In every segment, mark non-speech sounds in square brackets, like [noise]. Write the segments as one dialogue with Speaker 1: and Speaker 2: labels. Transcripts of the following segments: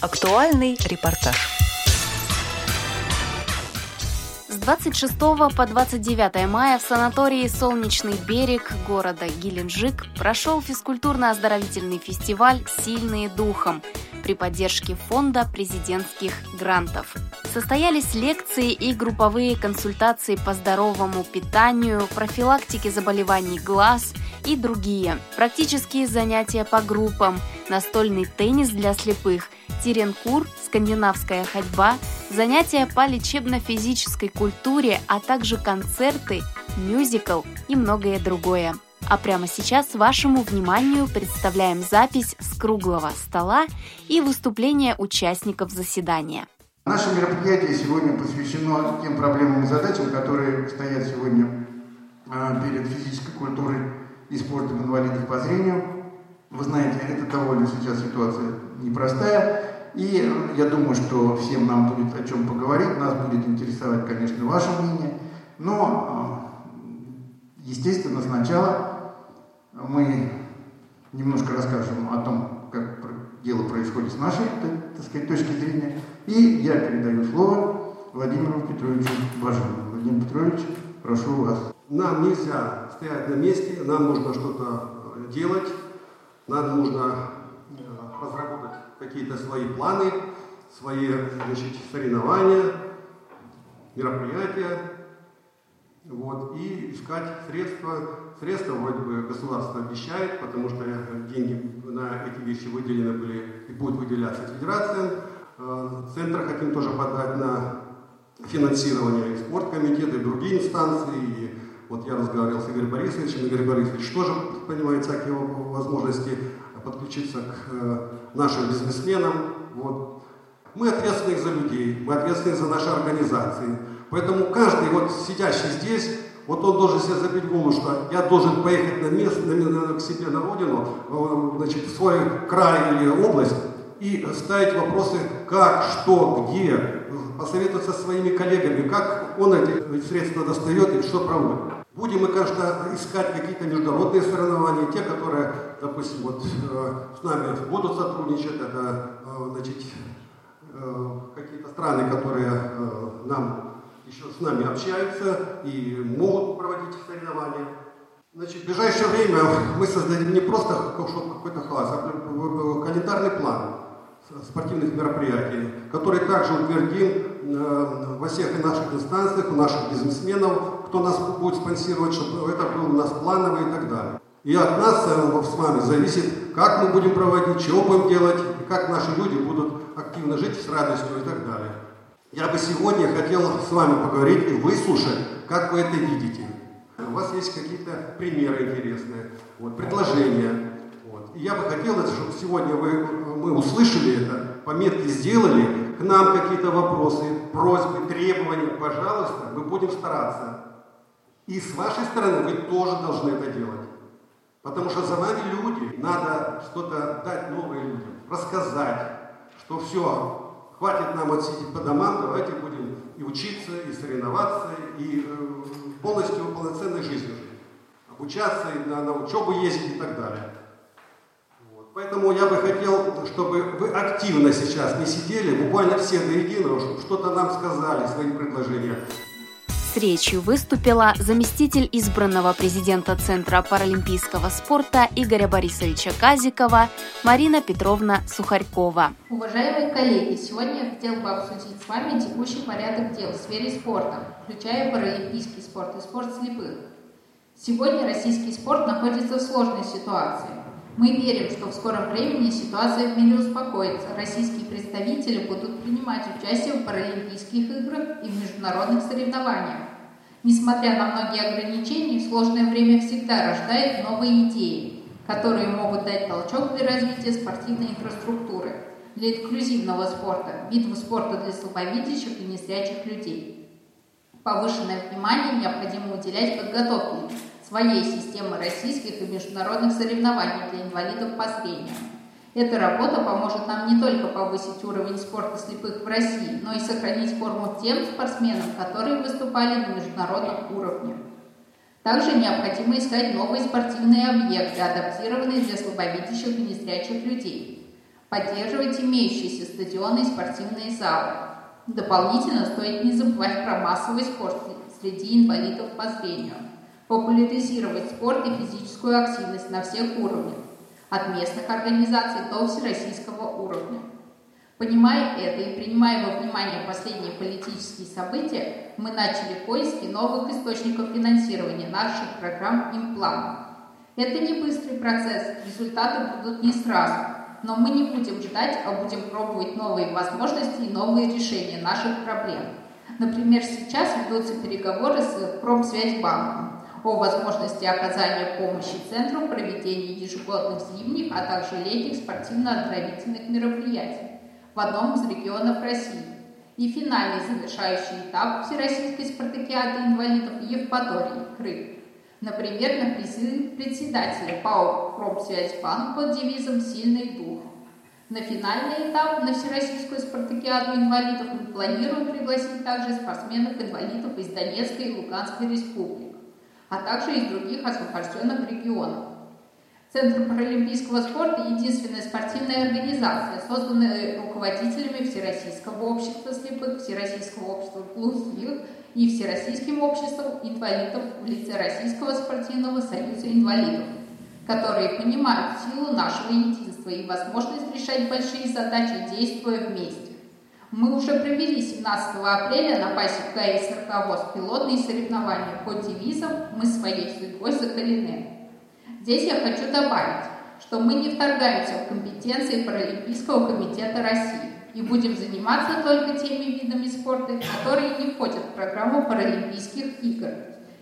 Speaker 1: Актуальный репортаж.
Speaker 2: С 26 по 29 мая в санатории «Солнечный берег» города Геленджик прошел физкультурно-оздоровительный фестиваль «Сильные духом» при поддержке фонда президентских грантов. Состоялись лекции и групповые консультации по здоровому питанию, профилактике заболеваний глаз и другие, практические занятия по группам, настольный теннис для слепых, теренкур, скандинавская ходьба, занятия по лечебно-физической культуре, а также концерты, мюзикл и многое другое. А прямо сейчас вашему вниманию представляем запись с круглого стола и выступления участников заседания.
Speaker 3: Наше мероприятие сегодня посвящено тем проблемам и задачам, которые стоят сегодня а, перед физической культурой и спортом инвалидов по зрению. Вы знаете, это довольно сейчас ситуация непростая. И я думаю, что всем нам будет о чем поговорить. Нас будет интересовать, конечно, ваше мнение. Но, а, естественно, сначала мы немножко расскажем о том, как дело происходит с нашей, так сказать, точки зрения. И я передаю слово Владимиру Петровичу Бажину. Владимир Петрович, прошу вас.
Speaker 4: Нам нельзя стоять на месте, нам нужно что-то э, делать, нам нужно э, разработать какие-то свои планы, свои значит, соревнования, мероприятия, вот, и искать средства. Средства вроде бы государство обещает, потому что деньги на эти вещи выделены были и будут выделяться федерациям. Э, центр хотим тоже подать на финансирование и спорткомитета, и другие инстанции. Вот я разговаривал с Игорем Борисовичем. Игорь Борисович тоже понимает всякие возможности подключиться к э, нашим бизнесменам. Вот. Мы ответственны за людей, мы ответственны за наши организации. Поэтому каждый вот сидящий здесь, вот он должен себе забить голову, что я должен поехать на место, на, к себе на родину, э, значит, в свой край или область и ставить вопросы, как, что, где, посоветоваться со своими коллегами, как он эти средства достает и что проводит. Будем мы, конечно, искать какие-то международные соревнования, те, которые, допустим, вот э, с нами будут сотрудничать, это, э, значит, э, какие-то страны, которые нам еще с нами общаются и могут проводить соревнования. Значит, в ближайшее время мы создадим не просто какой-то класс, а календарный план спортивных мероприятий, который также утвердим во всех наших инстанциях, у наших бизнесменов, кто нас будет спонсировать, чтобы это был у нас плановый и так далее. И от нас с вами зависит, как мы будем проводить, чего будем делать, и как наши люди будут активно жить с радостью и так далее. Я бы сегодня хотел с вами поговорить и выслушать, как вы это видите. У вас есть какие-то примеры интересные, вот, предложения. Вот. И я бы хотел, чтобы сегодня вы, мы услышали это, пометки сделали, к нам какие-то вопросы, просьбы, требования, пожалуйста, мы будем стараться. И с вашей стороны вы тоже должны это делать. Потому что за вами люди, надо что-то дать новое людям, рассказать, что все, Хватит нам вот сидеть по домам, давайте будем и учиться, и соревноваться, и э, полностью полноценной жизнью жить. Обучаться, и на, на учебу ездить и так далее. Вот. Поэтому я бы хотел, чтобы вы активно сейчас не сидели, буквально все до единого, чтобы что-то нам сказали, свои предложения.
Speaker 2: С речью выступила заместитель избранного президента Центра паралимпийского спорта Игоря Борисовича Казикова Марина Петровна Сухарькова.
Speaker 5: Уважаемые коллеги, сегодня я хотел бы обсудить с вами текущий порядок дел в сфере спорта, включая паралимпийский спорт и спорт слепых. Сегодня российский спорт находится в сложной ситуации. Мы верим, что в скором времени ситуация в мире успокоится. Российские представители будут принимать участие в Паралимпийских играх и в международных соревнованиях. Несмотря на многие ограничения, сложное время всегда рождает новые идеи, которые могут дать толчок для развития спортивной инфраструктуры, для инклюзивного спорта, видов спорта для слабовидящих и незрячих людей. Повышенное внимание необходимо уделять подготовке своей системы российских и международных соревнований для инвалидов по зрению. Эта работа поможет нам не только повысить уровень спорта слепых в России, но и сохранить форму тем спортсменам, которые выступали на международном уровне. Также необходимо искать новые спортивные объекты, адаптированные для слабовидящих и незрячих людей. поддерживать имеющиеся стадионы и спортивные залы. Дополнительно стоит не забывать про массовый спорт среди инвалидов по зрению, популяризировать спорт и физическую активность на всех уровнях, от местных организаций до всероссийского уровня. Понимая это и принимая во внимание последние политические события, мы начали поиски новых источников финансирования наших программ и планов. Это не быстрый процесс, результаты будут не сразу, но мы не будем ждать, а будем пробовать новые возможности и новые решения наших проблем. Например, сейчас ведутся переговоры с Промсвязьбанком о возможности оказания помощи Центру проведения ежегодных зимних, а также летних спортивно-оздоровительных мероприятий в одном из регионов России. И финальный завершающий этап Всероссийской спартакиады инвалидов Евпатории, Крым. Например, на председателя ПАО «Промсвязьбанк» под девизом «Сильный дух». На финальный этап на Всероссийскую спартакиаду инвалидов мы планируем пригласить также спортсменов-инвалидов из Донецкой и Луганской республик, а также из других освобожденных регионов. Центр паралимпийского спорта – единственная спортивная организация, созданная руководителями Всероссийского общества слепых, Всероссийского общества глухих и Всероссийским обществом инвалидов в лице Российского спортивного союза инвалидов, которые понимают силу нашего единства и возможность решать большие задачи, действуя вместе. Мы уже провели 17 апреля на базе КСРК ВОЗ пилотные соревнования под девизом «Мы своей судьбой закорены». Здесь я хочу добавить, что мы не вторгаемся в компетенции Паралимпийского комитета России и будем заниматься только теми видами спорта, которые не входят в программу Паралимпийских игр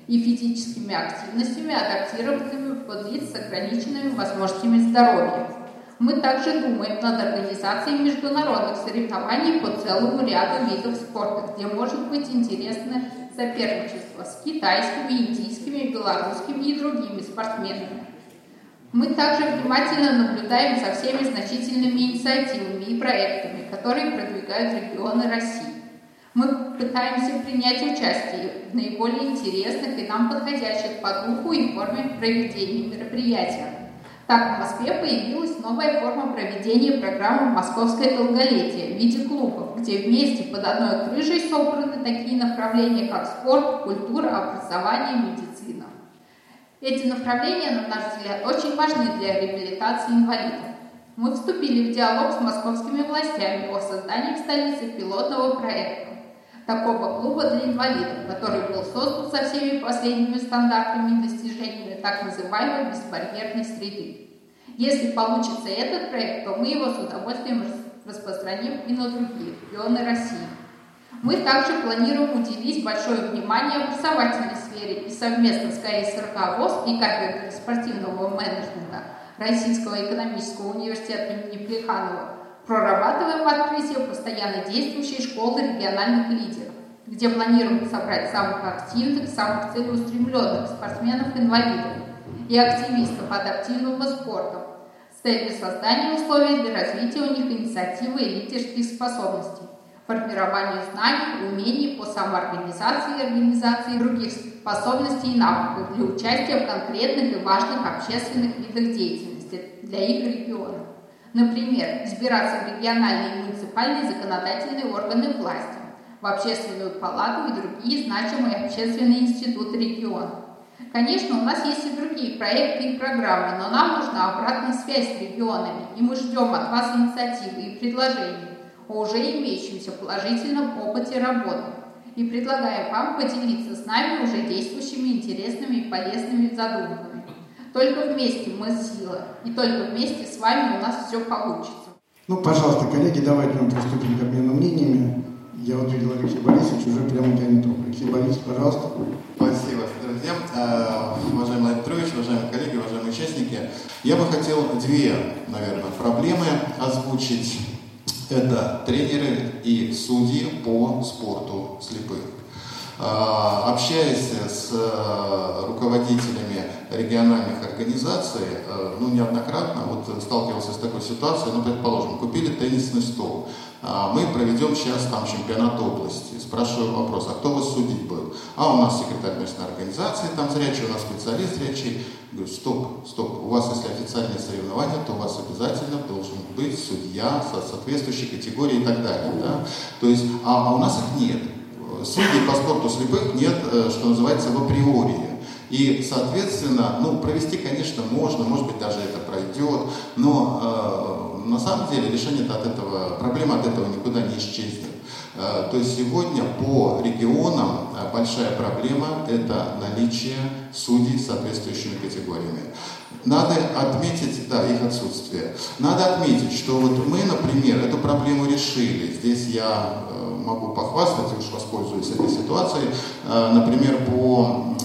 Speaker 5: и физическими активностями, адаптированными под лиц с ограниченными возможностями здоровья. Мы также думаем над организацией международных соревнований по целому ряду видов спорта, где может быть интересное соперничество с китайскими, индийскими, белорусскими и другими спортсменами. Мы также внимательно наблюдаем за всеми значительными инициативами и проектами, которые продвигают регионы России. Мы пытаемся принять участие в наиболее интересных и нам подходящих по духу и форме проведения мероприятия. Так в Москве появилась новая форма проведения программы «Московское долголетие» в виде клубов, где вместе под одной крышей собраны такие направления, как спорт, культура, образование, медицина. Эти направления, на наш взгляд, очень важны для реабилитации инвалидов. Мы вступили в диалог с московскими властями о создании в столице пилотного проекта такого клуба для инвалидов, который был создан со всеми последними стандартами и достижениями так называемой беспарьерной среды. Если получится этот проект, то мы его с удовольствием распространим и на другие регионы России. Мы также планируем уделить большое внимание образовательной сфере и совместно с КСРК ВОЗ и кафедрой спортивного менеджмента Российского экономического университета имени Плеханова прорабатываем открытие постоянно действующей школы региональных лидеров, где планируем собрать самых активных, самых целеустремленных спортсменов-инвалидов и активистов адаптивного спорта с целью создания условий для развития у них инициативы и лидерских способностей формированию знаний, умений по самоорганизации и организации других способностей и навыков для участия в конкретных и важных общественных видах деятельности для их регионов. Например, избираться в региональные и муниципальные законодательные органы власти, в общественную палату и другие значимые общественные институты региона. Конечно, у нас есть и другие проекты и программы, но нам нужна обратная связь с регионами, и мы ждем от вас инициативы и предложений о уже имеющемся положительном опыте работы и предлагаем вам поделиться с нами уже действующими интересными и полезными задумками. Только вместе мы сила, и только вместе с вами у нас все получится.
Speaker 3: Ну, пожалуйста, коллеги, давайте мы приступим к обмену мнениями. Я вот видел Алексей Борисович уже прямо тянет руку. Алексей Борисович, пожалуйста.
Speaker 1: Спасибо, друзья. Э, уважаемый Владимир Петрович, уважаемые коллеги, уважаемые участники. Я бы хотел две, наверное, проблемы озвучить это тренеры и судьи по спорту слепых. Общаясь с руководителями региональных организаций, ну, неоднократно вот сталкивался с такой ситуацией, ну, предположим, купили теннисный стол, а, мы проведем сейчас там чемпионат области. Спрашиваю вопрос, а кто вас судить будет? А у нас секретарь местной организации, там зрячий, у нас специалист зрячий. Говорю, стоп, стоп, у вас если официальное соревнование, то у вас обязательно должен быть судья со соответствующей категорией и так далее. Да? То есть, а, а у нас их нет. Судей по спорту слепых нет, э, что называется, в априори. И, соответственно, ну, провести, конечно, можно, может быть, даже это пройдет, но э, на самом деле решение от этого, проблема от этого никуда не исчезнет. Э, то есть сегодня по регионам э, большая проблема – это наличие судей с соответствующими категориями. Надо отметить, да, их отсутствие. Надо отметить, что вот мы, например, эту проблему решили. Здесь я э, могу похвастать, уж воспользуюсь этой ситуацией. Например, по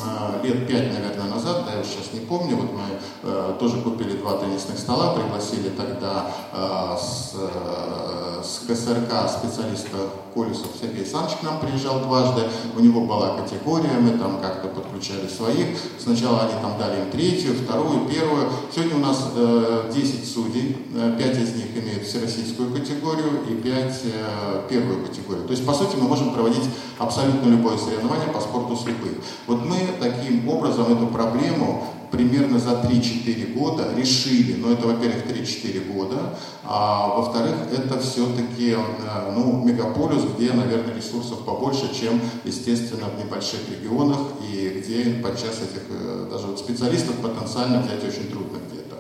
Speaker 1: лет пять, наверное, назад, да, сейчас не помню, вот мы э, тоже купили два теннисных стола, пригласили тогда э, с, э, с КСРК специалиста Колесов Сергей Александрович к нам приезжал дважды, у него была категория, мы там как-то подключали своих, сначала они там дали им третью, вторую, первую, сегодня у нас э, 10 судей, э, 5 из них имеют всероссийскую категорию и 5 э, первую категорию. То есть, по сути, мы можем проводить абсолютно любое соревнование по спорту слепых. Вот мы таким образом эту проблему примерно за 3-4 года решили, ну это, во-первых, 3-4 года, а во-вторых, это все-таки э, ну, мегаполис, где, наверное, ресурсов побольше, чем, естественно, в небольших регионах, и где подчас этих э, даже вот специалистов потенциально взять очень трудно где-то.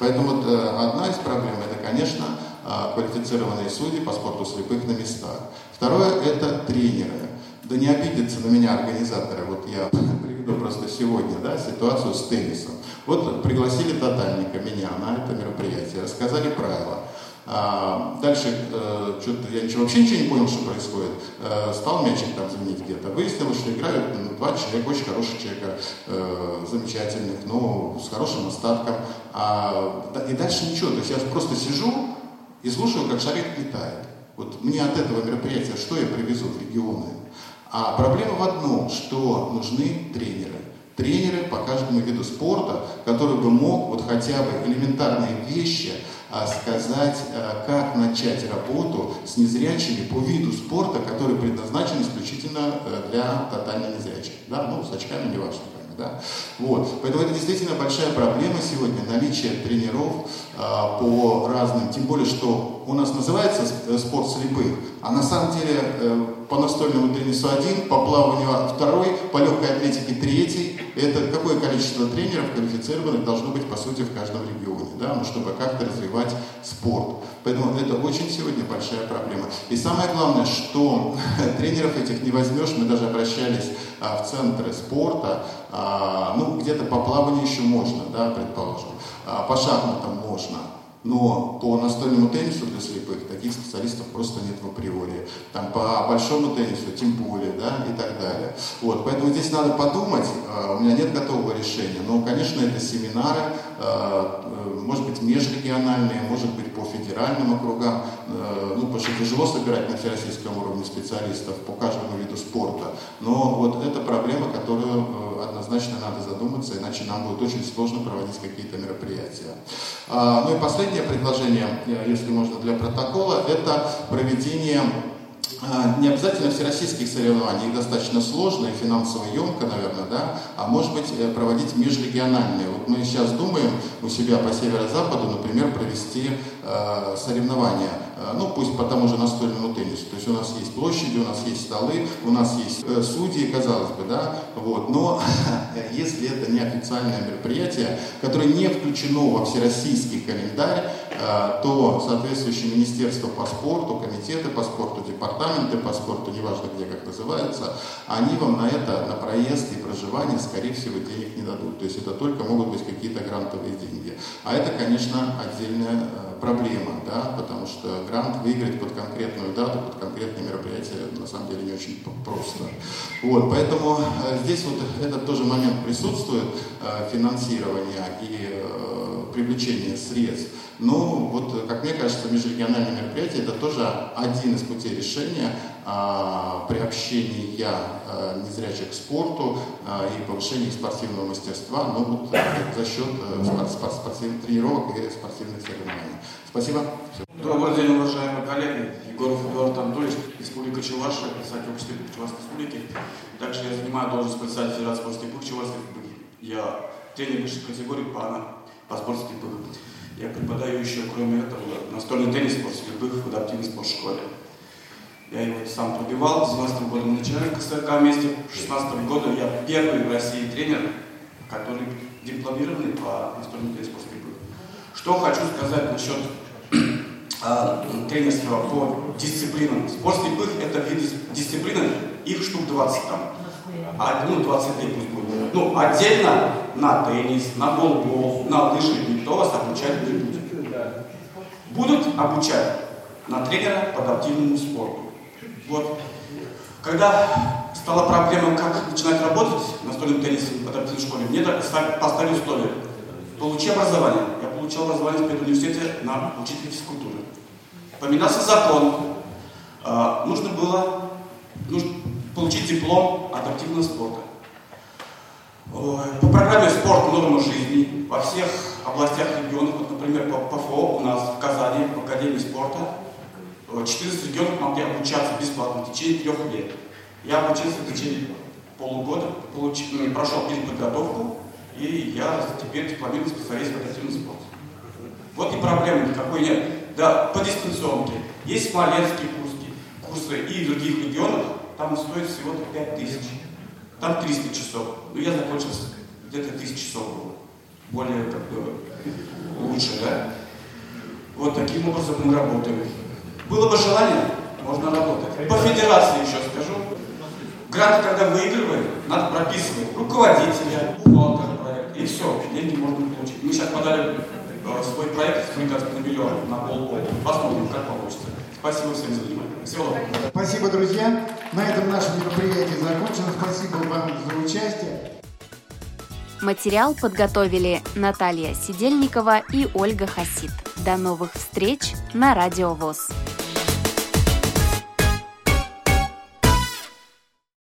Speaker 1: Поэтому вот э, одна из проблем, это, конечно, квалифицированные судьи по спорту слепых на местах. Второе – это тренеры. Да не обидятся на меня организаторы, вот я ну, просто сегодня, да, ситуацию с теннисом. Вот пригласили тотальника, меня, на это мероприятие, рассказали правила. А, дальше э, что-то я ничего, вообще ничего не понял, что происходит. Э, стал мячик там звенить где-то. Выяснилось, что играют ну, два человека, очень хороших человека, э, замечательных, но с хорошим остатком. А, и дальше ничего. То есть я просто сижу и слушаю, как шарик летает. Вот мне от этого мероприятия что я привезу в регионы? А проблема в одном, что нужны тренеры. Тренеры по каждому виду спорта, который бы мог вот хотя бы элементарные вещи а, сказать, а, как начать работу с незрячими по виду спорта, который предназначен исключительно э, для тотально незрячих. Да? Ну, с очками не важно. Да? Вот. Поэтому это действительно большая проблема сегодня, наличие тренеров э, по разным, тем более, что у нас называется э, спорт слепых, а на самом деле э, по настольному теннису один, по плаванию второй, по легкой атлетике третий. Это какое количество тренеров квалифицированных должно быть, по сути, в каждом регионе, да? ну, чтобы как-то развивать спорт. Поэтому это очень сегодня большая проблема. И самое главное, что [laughs] тренеров этих не возьмешь, мы даже обращались а, в центры спорта, а, ну, где-то по плаванию еще можно, да, предположим, а, по шахматам можно, но по настольному теннису для слепых таких специалистов просто нет в априори. Там по большому теннису тем более, да, и так далее. Вот, поэтому здесь надо подумать, у меня нет готового решения, но, конечно, это семинары, э, может быть, межрегиональные, может быть, по федеральным округам, э, ну, потому что тяжело собирать на всероссийском уровне специалистов по каждому виду спорта, но вот это проблема, которую э, однозначно надо задуматься, иначе нам будет очень сложно проводить какие-то мероприятия. А, ну и последнее предложение, если можно, для протокола, это проведение а, не обязательно всероссийских соревнований, их достаточно сложно и финансово емко, наверное, да, а может быть э, проводить межрегиональные. Вот мы сейчас думаем у себя по северо-западу, например, провести э, соревнования, э, ну пусть по тому же настольному теннису. То есть у нас есть площади, у нас есть столы, у нас есть э, судьи, казалось бы, да, вот. Но [laughs] если это не официальное мероприятие, которое не включено во всероссийский календарь, э, то соответствующее министерство по спорту, комитеты по спорту, департаменты по спорту, неважно где как называются, они вам на это, на проезд и проживание, скорее всего, денег не дадут. То есть это только могут быть какие-то грантовые деньги. А это, конечно, отдельная э, проблема, да, потому что грант выиграть под конкретную дату, под конкретное мероприятие, на самом деле не очень просто. Вот, поэтому э, здесь вот этот тоже момент присутствует, финансирования и привлечения средств. Но вот, как мне кажется, межрегиональные мероприятия это тоже один из путей решения а, приобщения а, незрячих к спорту а, и повышения спортивного мастерства, но вот за счет спорт, спорт, спортивных тренировок и спортивных соревнований. Спасибо.
Speaker 6: Добрый день, уважаемые коллеги. Егоров Эдуард Анатольевич, Республика Чувашия, председатель общества Чувашской Республики. Также я занимаю должность председателя Федерации спорта слепых Чувашской Республики. Я тренер высшей категории по, по спорту слепых. Я преподаю еще, кроме этого, настольный теннис спорт слепых в адаптивной спортшколе. Я его сам пробивал, с 12 годом начальник КСРК вместе. В 16 году я первый в России тренер, который дипломированный по настольному теннису спорт слепых. Что хочу сказать насчет [clears throat] а, тренерства по дисциплинам. Спорт слепых это вид дисциплины, их штук 20 там. А, ну, 23 пусть будет. Ну, отдельно на теннис, на голбол, на лыжи никто вас обучать не будет. Будут обучать на тренера по адаптивному спорту. Вот. Когда стала проблема, как начинать работать в настольном теннисе в адаптивной школе, мне поставили условия. Получи образование. Я получил образование в педуниверситете на учителя физкультуры. Поменялся закон. А, нужно было нужно получить диплом адаптивного спорта. По программе «Спорт. Норма жизни» во всех областях регионов, вот, например, по ПФО у нас в Казани, в Академии спорта, 14 регионов могли обучаться бесплатно в течение трех лет. Я обучился в течение полугода, получ... прошел переподготовку, и я теперь дипломированный специалист в адаптивном спорте. Вот и проблемы никакой нет. Да, по дистанционке. Есть смоленские курсы, курсы и в других регионах, там стоит всего 5 тысяч. Там 300 часов. Ну, я закончил где-то 1000 часов было. Более как бы лучше, да? Вот таким образом мы работаем. Было бы желание, можно работать. По федерации еще скажу. Грант, когда выигрываем, надо прописывать руководителя, бухгалтера проекта, и все, деньги можно получить. Мы сейчас подали э, свой проект, кажется, на миллион, на полгода. Посмотрим, как получится. Спасибо всем за внимание. Всего доброго.
Speaker 3: Спасибо, друзья. На этом наше мероприятие закончено. Спасибо вам за участие.
Speaker 2: Материал подготовили Наталья Сидельникова и Ольга Хасид. До новых встреч на Радио ВОЗ.